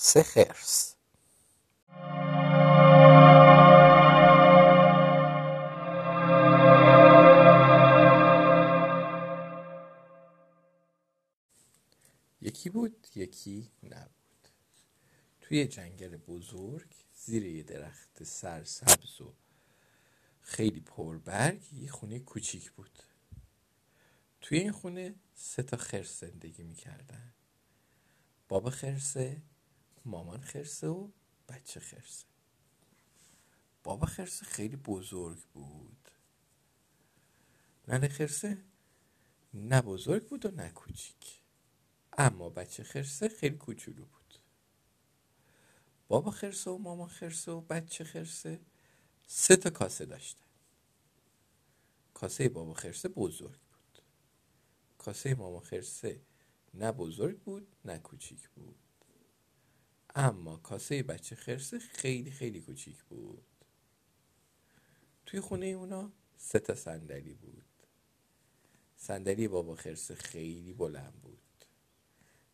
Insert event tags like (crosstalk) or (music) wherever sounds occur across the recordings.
سه خرس. یکی بود یکی نبود. توی جنگل بزرگ زیر یه درخت سرسبز و خیلی پربرگ یه خونه کوچیک بود. توی این خونه سه تا خرس زندگی می‌کردن. بابا خرسه مامان خرسه و بچه خرسه. بابا خرسه خیلی بزرگ بود. ننه خرسه نه بزرگ بود و نه کوچیک. اما بچه خرسه خیلی کوچولو بود. بابا خرسه و مامان خرسه و بچه خرسه سه تا کاسه داشتن. کاسه بابا خرسه بزرگ بود. کاسه ماما خرسه نه بزرگ بود نه کوچیک بود. اما کاسه بچه خرسه خیلی خیلی کوچیک بود. توی خونه اونا سه تا صندلی بود. صندلی بابا خرسه خیلی بلند بود.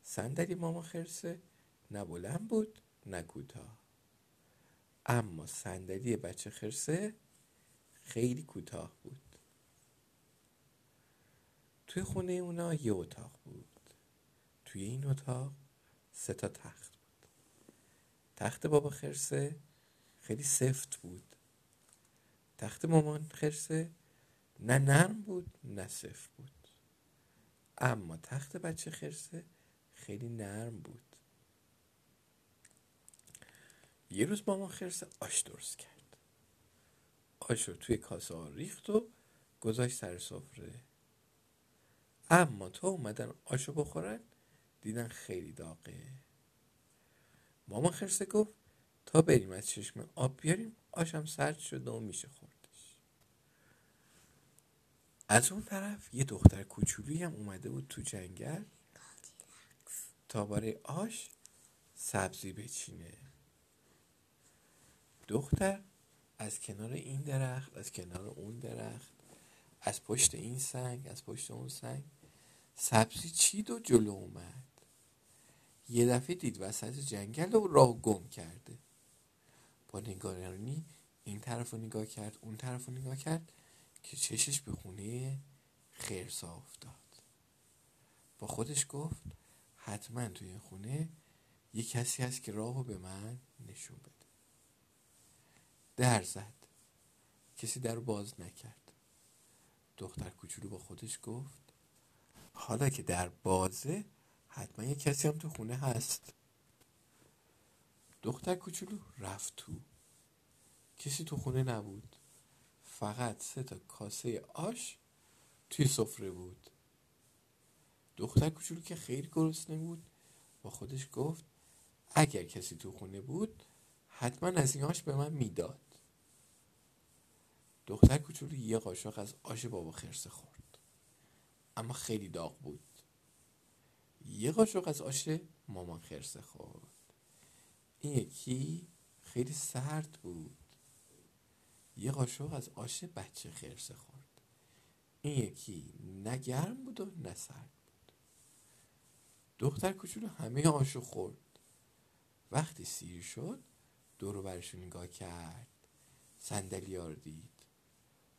صندلی ماما خرسه نه بلند بود نه کوتاه. اما صندلی بچه خرسه خیلی کوتاه بود. توی خونه اونا یه اتاق بود. توی این اتاق سه تا تخت تخت بابا خرسه خیلی سفت بود. تخت مامان خرسه نه نرم بود نه سفت بود. اما تخت بچه خرسه خیلی نرم بود. یه روز مامان خرسه آش درست کرد. آش رو توی کاسه ها ریخت و گذاشت سر سفره. اما تا اومدن آشو بخورن دیدن خیلی داغه. مامان خرسه گفت تا بریم از چشم آب بیاریم آشم سرد شده و میشه خوردش. از اون طرف یه دختر کوچولویی هم اومده بود تو جنگل. تا برای آش سبزی بچینه. دختر از کنار این درخت از کنار اون درخت از پشت این سنگ از پشت اون سنگ سبزی چید و جلو اومد. یه دفعه دید وسط جنگل و راه گم کرده. با نگارانی این طرف رو نگاه کرد اون طرف رو نگاه کرد که چشش به خونه خرسا افتاد. با خودش گفت حتما توی این خونه یه کسی هست که راهو به من نشون بده. در زد. کسی در باز نکرد. دختر کوچولو با خودش گفت حالا که در بازه حتما یه کسی هم تو خونه هست. دختر کوچولو رفت تو. کسی تو خونه نبود. فقط سه تا کاسه آش توی سفره بود. دختر کوچولو که خیلی گرسنه بود با خودش گفت اگر کسی تو خونه بود حتما از این آش به من می‌داد. دختر کوچولو یه قاشق از آش بابا خرسه خورد. اما خیلی داغ بود. یه قاشق از آش مامان خرسه خورد. این یکی خیلی سرد بود. یه قاشق از آش بچه خرسه خورد. این یکی نه گرم بود و نه سرد بود. دختر کوچولو همه آشو خورد. وقتی سیر شد دورو برشو نگاه کرد. صندلی دید.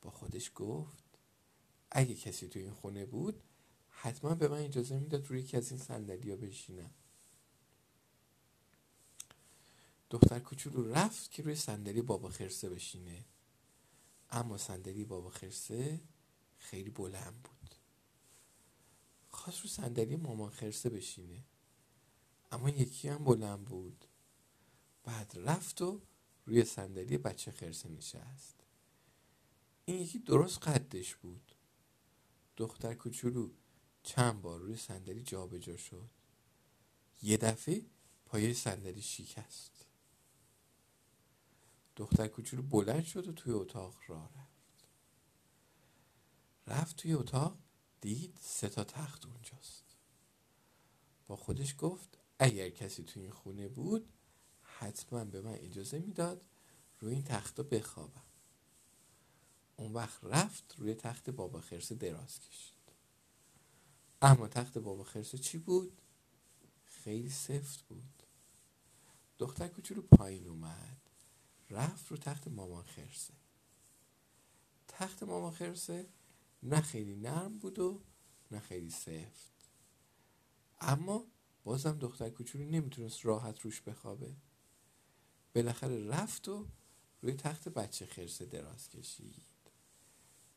با خودش گفت اگه کسی تو این خونه بود حتما به من اجازه می‌داد روی یکی از این صندلی ها بشینم. دختر کوچولو رفت که روی صندلی بابا خرسه بشینه. اما صندلی بابا خرسه خیلی بلند بود. خواست رو صندلی مامان خرسه بشینه. اما یکی هم بلند بود. بعد رفت و روی صندلی بچه خرسه نشست. این یکی درست قدش بود. دختر کوچولو چند بار روی صندلی جابجا شد. یه دفعه پایه صندلی شکست. دختر کوچولو بلند شد و توی اتاق راه رفت. رفت توی اتاق دید سه تا تخت اونجاست. با خودش گفت اگر کسی توی این خونه بود حتما به من اجازه می‌داد روی این تختا بخوابم. اون وقت رفت روی تخت بابا خرسه دراز کشید. اما تخت بابا خرسه چی بود؟ خیلی سفت بود. دختر کوچولو پایین اومد رفت رو تخت مامان خرسه. تخت مامان خرسه نه خیلی نرم بود و نه خیلی سفت. اما بازم دختر کوچولو نمی‌تونست راحت روش بخوابه. بالاخره رفت و روی تخت بچه خرسه دراز کشید.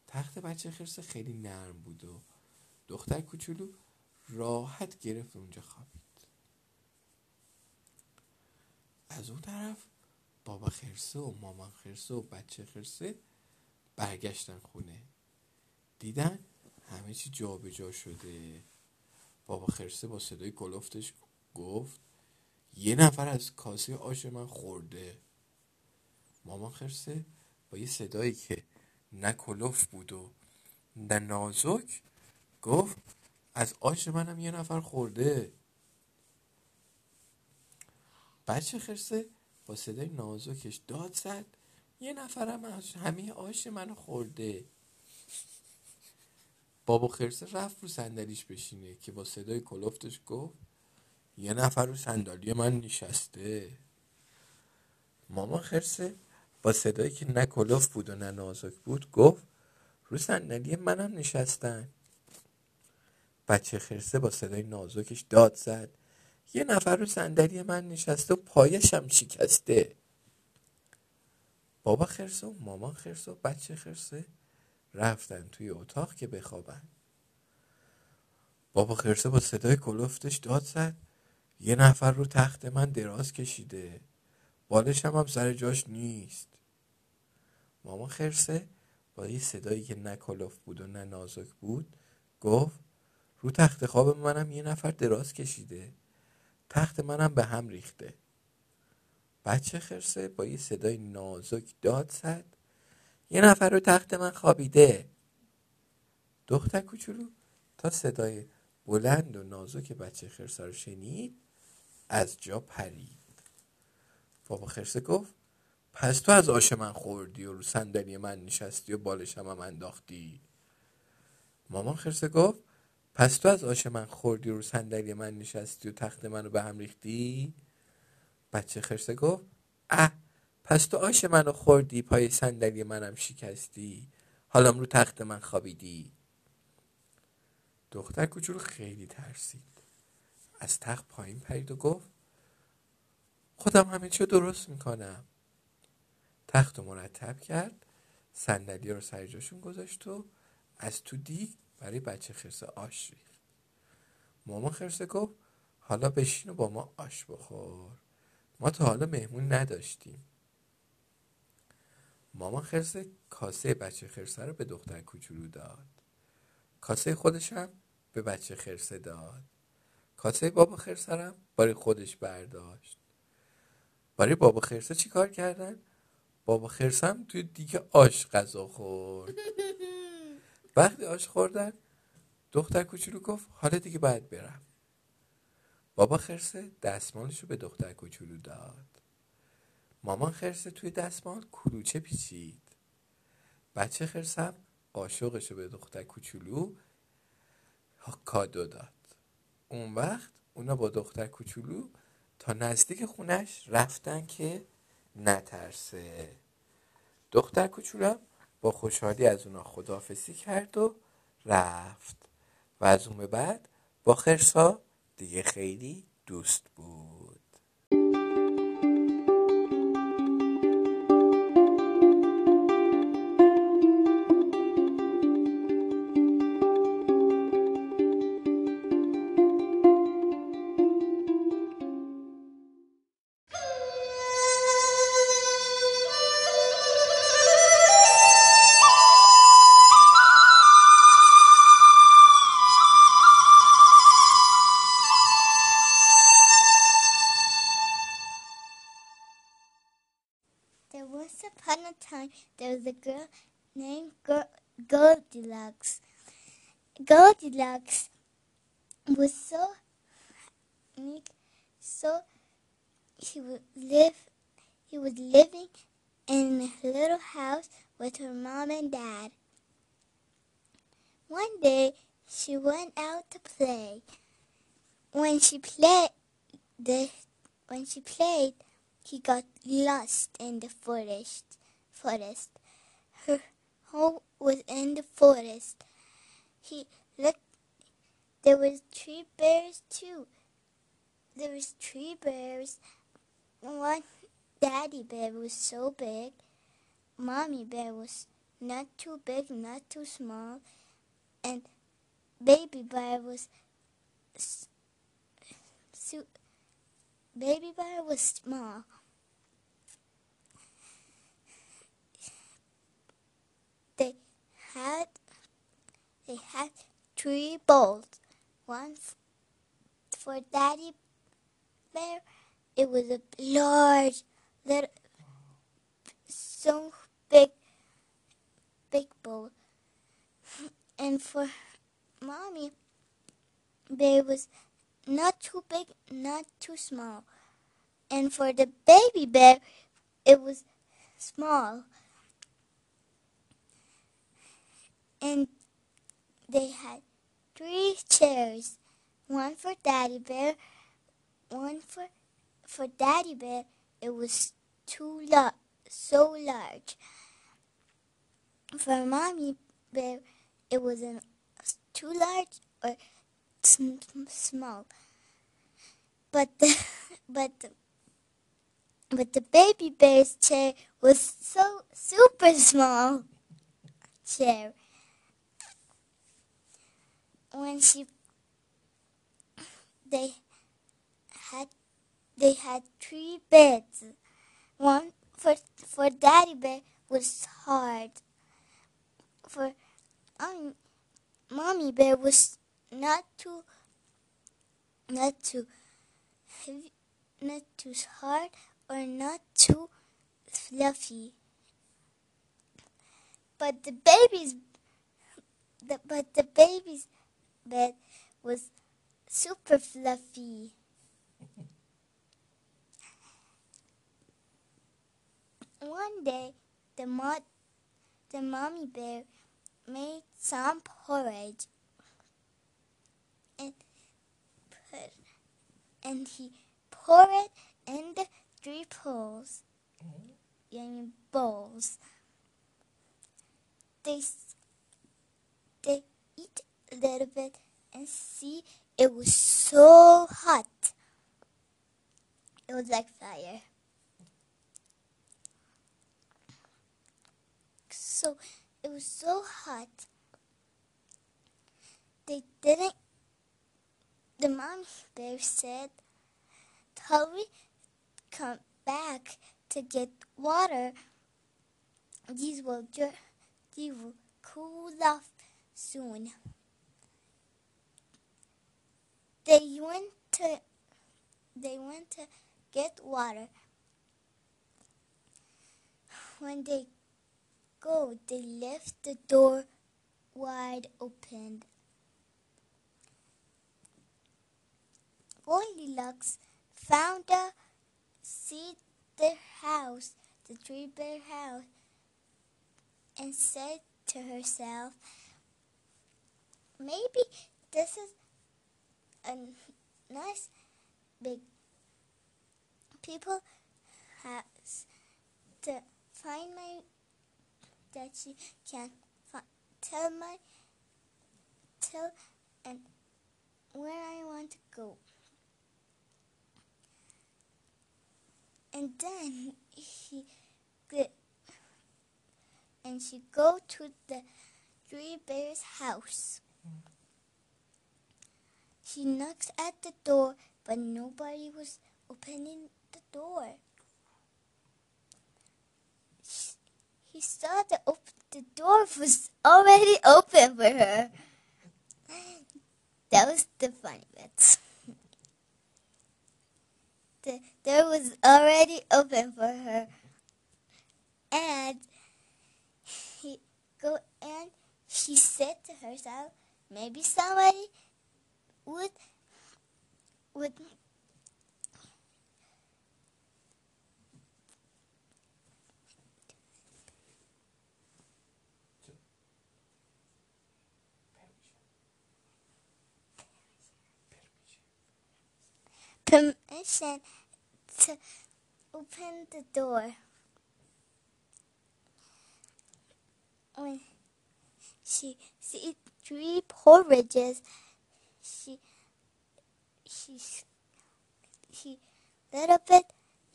تخت بچه خرسه خیلی نرم بود و دختر کوچولو راحت گرفت اونجا خوابید. از اون طرف بابا خرسه و مامان خرسه و بچه خرسه برگشتن خونه. دیدن همه چی جابجا جا شده. بابا خرسه با صدای کلفتش گفت یه نفر از کاسه آش من خورده. مامان خرسه با یه صدایی که نه کلوف بود و نه نازک گفت از آش منم یه نفر خورده. بچه خرسه با صدای نازکش داد زد یه نفرم از همه آش منو خورده. بابا خرسه رفت رو صندلیش بشینه که با صدای کلفتش گفت یه نفر رو صندلی من نشسته. ماما خرسه با صدایی که نه کلوف بود و نه نازک بود گفت رو صندلی منم نشستن. بچه خرسه با صدای نازکش داد زد. یه نفر رو صندلی من نشسته و پایشم شکسته. بابا خرسه و مامان خرسه و بچه خرسه رفتن توی اتاق که بخوابن. بابا خرسه با صدای کلفتش داد زد. یه نفر رو تخت من دراز کشیده. بالشم هم سر جاش نیست. مامان خرسه با یه صدایی که نه کلوف بود و نه نازک بود گفت رو تخت خواب منم یه نفر دراز کشیده. تخت منم به هم ریخته. بچه خرسه با یه صدای نازک داد زد. یه نفر رو تخت من خوابیده. دختر کوچولو تا صدای بلند و نازک بچه خرسه رو شنید از جا پرید. بابا خرسه گفت پس تو از آش من خوردی و رو صندلی من نشستی و بالشم هم انداختی؟ مامان خرسه گفت پس تو از آش من خوردی رو صندلی من نشستی و تخت منو به هم ریختی؟ بچه خرسه گفت اه پس تو آش منو خوردی پای صندلی منم شکستی حالا رو تخت من خوابیدی؟ دختر کوچولو خیلی ترسید. از تخت پایین پرید و گفت خودم همه چی درست می‌کنم. تخت رو مرتب کرد صندلی رو سر جاشون گذاشت و از تو دیگ برای بچه خرسه آش ریخت. ماما خرسه گفت حالا بشین و با ما آش بخور. ما تا حالا مهمون نداشتیم. ماما خرسه کاسه بچه خرسه رو به دختر کوچولو داد. کاسه خودشم به بچه خرسه داد. کاسه بابا خرسه هم برای خودش برداشت. برای بابا خرسه چی کار کردن؟ بابا خرسه هم توی دیگه آش غذا خورد. (laughs) وقتی آش خوردن دختر کوچولو گفت حالا دیگه باید برم. بابا خرسه دستمالش رو به دختر کوچولو داد. مامان خرسه توی دستمال کلوچه پیچید. بچه خرسم قاشقش به دختر کوچولو کادو داد. اون وقت اونا با دختر کوچولو تا نزدیک خونش رفتن که نترسه. دختر کوچولو با خوشحالی از اونا خدافسی کرد و رفت. و از اون به بعد با خرسا دیگه خیلی دوست بود. Named Goldilocks. Goldilocks was so meek, so he would live. He was living in a little house with her mom and dad. One day, she went out to play. When she played, the when she played, he got lost in the forest. Forest. Home was in the forest. He looked. There was three bears too. There was three bears. One daddy bear was so big. Mommy bear was not too big, not too small, and baby bear was. Su- baby bear was small. They had they had three bowls. One for Daddy Bear. It was a large, little, so big, big bowl. (laughs) And for Mommy Bear was not too big, not too small. And for the baby bear, it was small. And they had three chairs one for Daddy Bear, one for for Daddy Bear. It was too large, so large. For Mommy Bear, it wasn't too large or small. But the (laughs) but the, but the baby bear's chair was so super small chair. When she they had they had three beds. One for for Daddy Bear was hard. For um, Mommy Bear was not too not too heavy, not too hard or not too fluffy. But the babies, the, but the baby's bed was super fluffy. (laughs) One day, the mo- the mommy bear made some porridge and put and he poured it in the three bowls. Mm-hmm. In bowls. They they eat a little bit and see it was so hot. It was like fire. So it was so hot. They didn't. The mommy bear said, "Hurry, come back to get water. These will these will cool off soon." They went to they went to get water. When they go, they left the door wide open. Goldilocks found a see their house, the three bear house, and said to herself, "Maybe this is a nice big people has to find my that she can fi- tell my tell and where I want to go. And then he get and she go to the three bears house. Mm. She knocks at the door, but nobody was opening the door. Sh- He saw the the door was already open for her. That was the funny bit. The door was already open for her, and he go and she said to herself, maybe somebody would would permission to open the door. When she see three porridges, she she she little bit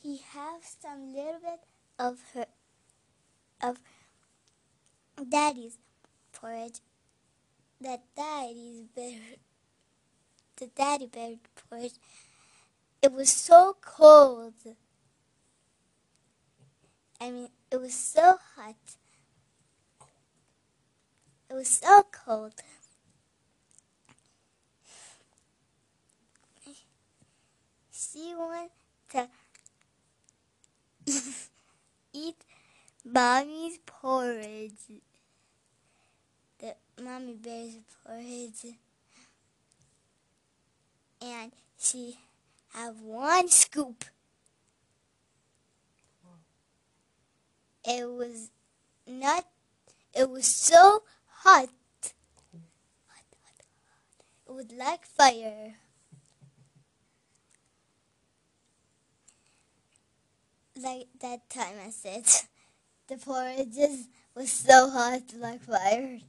he have some little bit of her of daddy's porridge. That daddy's bear the daddy bear porridge. It was so cold. I mean, it was so hot. It was so cold. She wanted to eat mommy's porridge. The mommy bear's porridge. And she have one scoop. It was not, it was so hot. It was like fire. Like that time I said, (laughs) the porridge was so hot like fire.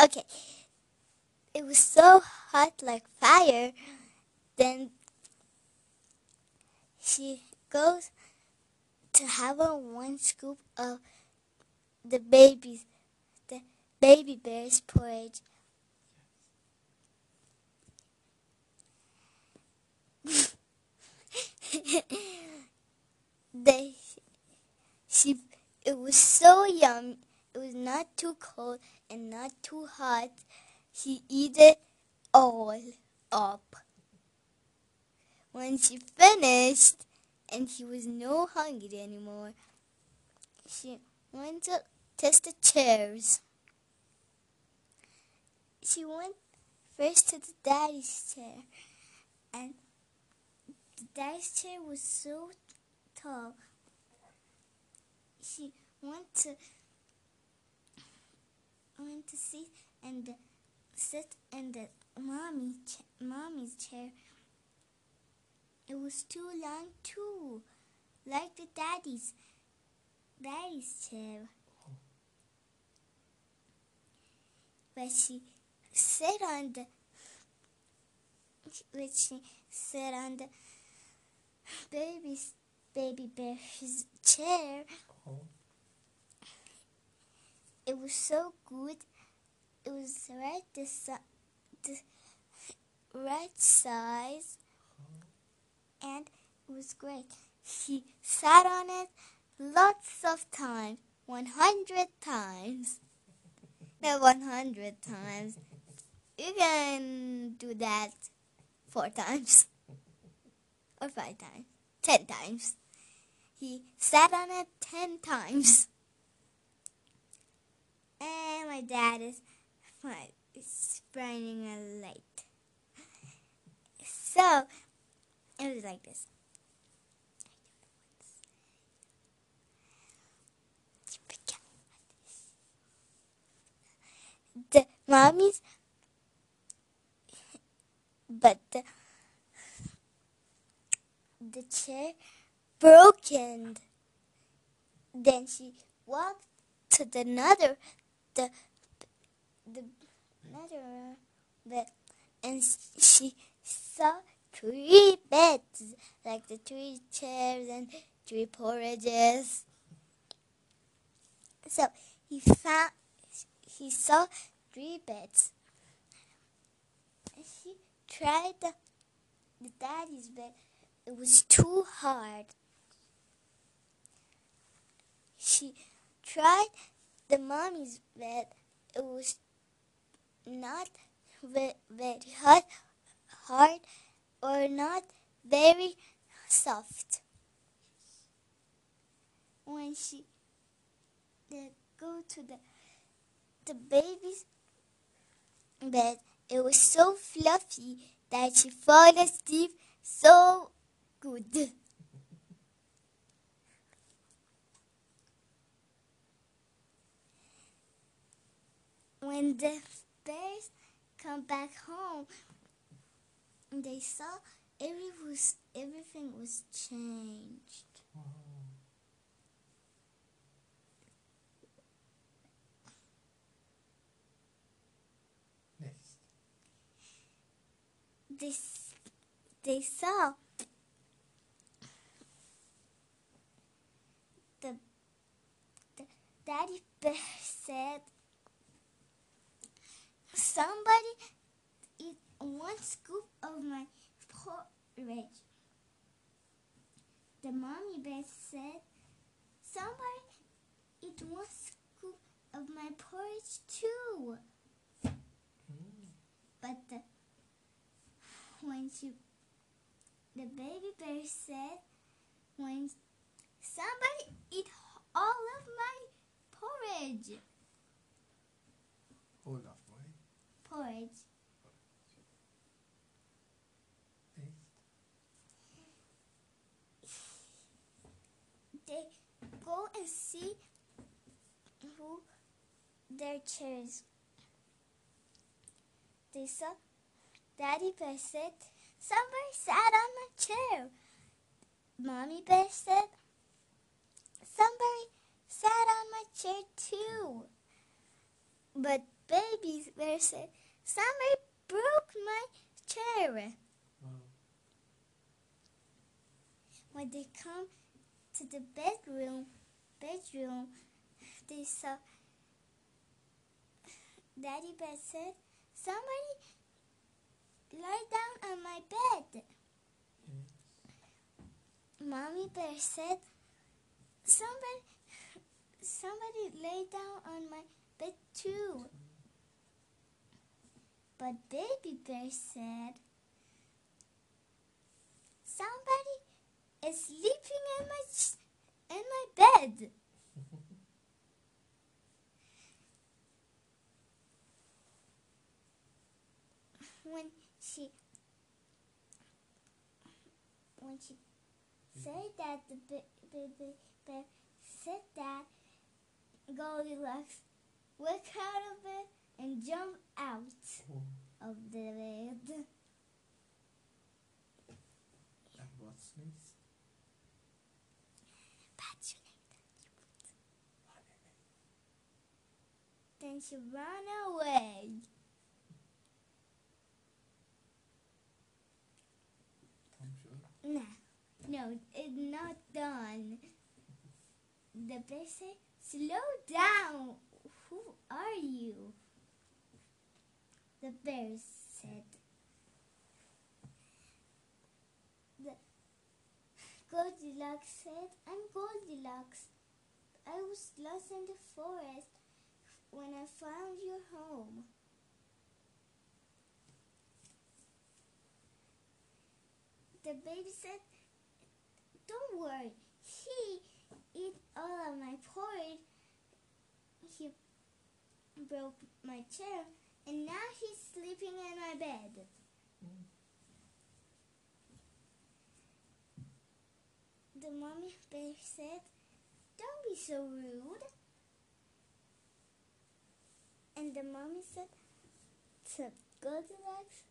Okay, it was so hot like fire. Then she goes to have a one scoop of the baby's, the baby bear's porridge. (laughs) (laughs) they, she, it was so yum. It was not too cold and not too hot. She eat it all up. When she finished and she was no hungry anymore, she went to test the chairs. She went first to the daddy's chair, and the daddy's chair was so tall. She went to went to sit and sit in the mommy mommy's chair. It was too long too, like the daddy's daddy's chair. But she sat on the but she sat on the baby's baby bear's chair. It was so good. It was right the, the right size and it was great. She sat on it lots of times, 100 times. No, 100 times. You can do that four times, or five times, ten times. He sat on it ten times. And my dad is, is burning a light. So, it was like this. The mommy's, but the, the chair broken. Then she walked to the another, the, the another bed, and she saw three beds, like the three chairs and three porridges. So he found, he saw three beds. He tried the, the daddy's bed. It was too hard. She tried the mommy's bed. It was not very, hard or not very soft. When she did go to the the baby's bed, it was so fluffy that she fell asleep so good. When the bears come back home, they saw every was everything was changed. Next. They they saw the, the daddy bear said somebody eat one scoop of my porridge. The mommy bear said somebody eat one scoop of my porridge too. But the when she the baby bear said when somebody eat all of my porridge Hold off, they go and see who their chairs. They saw daddy bear said somebody sat on my chair. Mommy bear said somebody sat on my chair too. But baby bear said somebody broke my chair. When they come to the bedroom bedroom they saw daddy bear said somebody lie down on my bed. Mommy bear said somebody somebody lay down on my bed too but baby bear said somebody is sleeping in my in my bed. (laughs) When she when she said that the baby bear said that Goldilocks woke out of bed and jump out Oh. of the bed. And what's next? Then she ran away. Sure. No, no, it's not done. The said, "Slow down. Who are you?" The bear said. The Goldilocks said, "I'm Goldilocks. I was lost in the forest when I found your home." The baby said, Don't worry. He ate all of my porridge. He broke my chair, and now he's sleeping in my bed. The mommy bear said, Don't be so rude. And the mommy said to Goldilocks,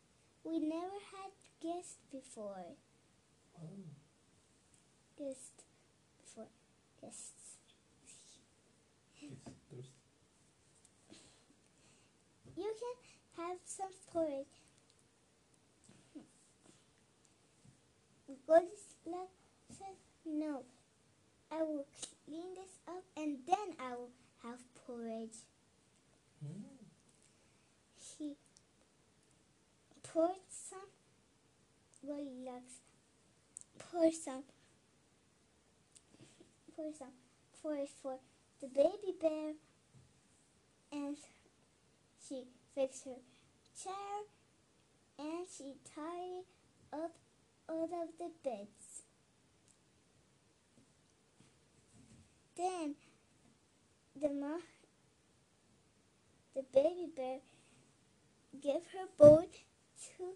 We never had guests before. Oh. Guest before guests. You can have some porridge. Goldilocks said, No, I will clean this up and then I will have porridge. Hmm. He poured some Goldilocks, pour some, pour some porridge for the baby bear, and she fixed her chair, and she tidied up all of the beds. Then the mom, the baby bear, gave her bowl to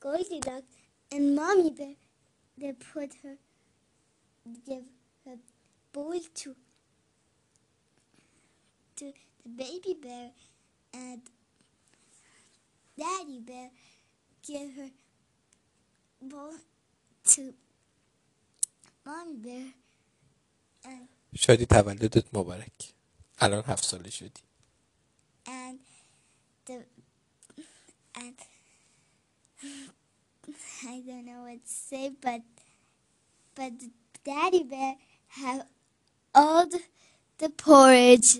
Goldilocks, and Mommy Bear, they put her, give her bowl to to the baby bear, and Daddy Bear gave her both to mommy bear and شادی تولدت مبارک الان هفت ساله شدی and the and I don't know what to say, but but the daddy bear have all the, the porridge.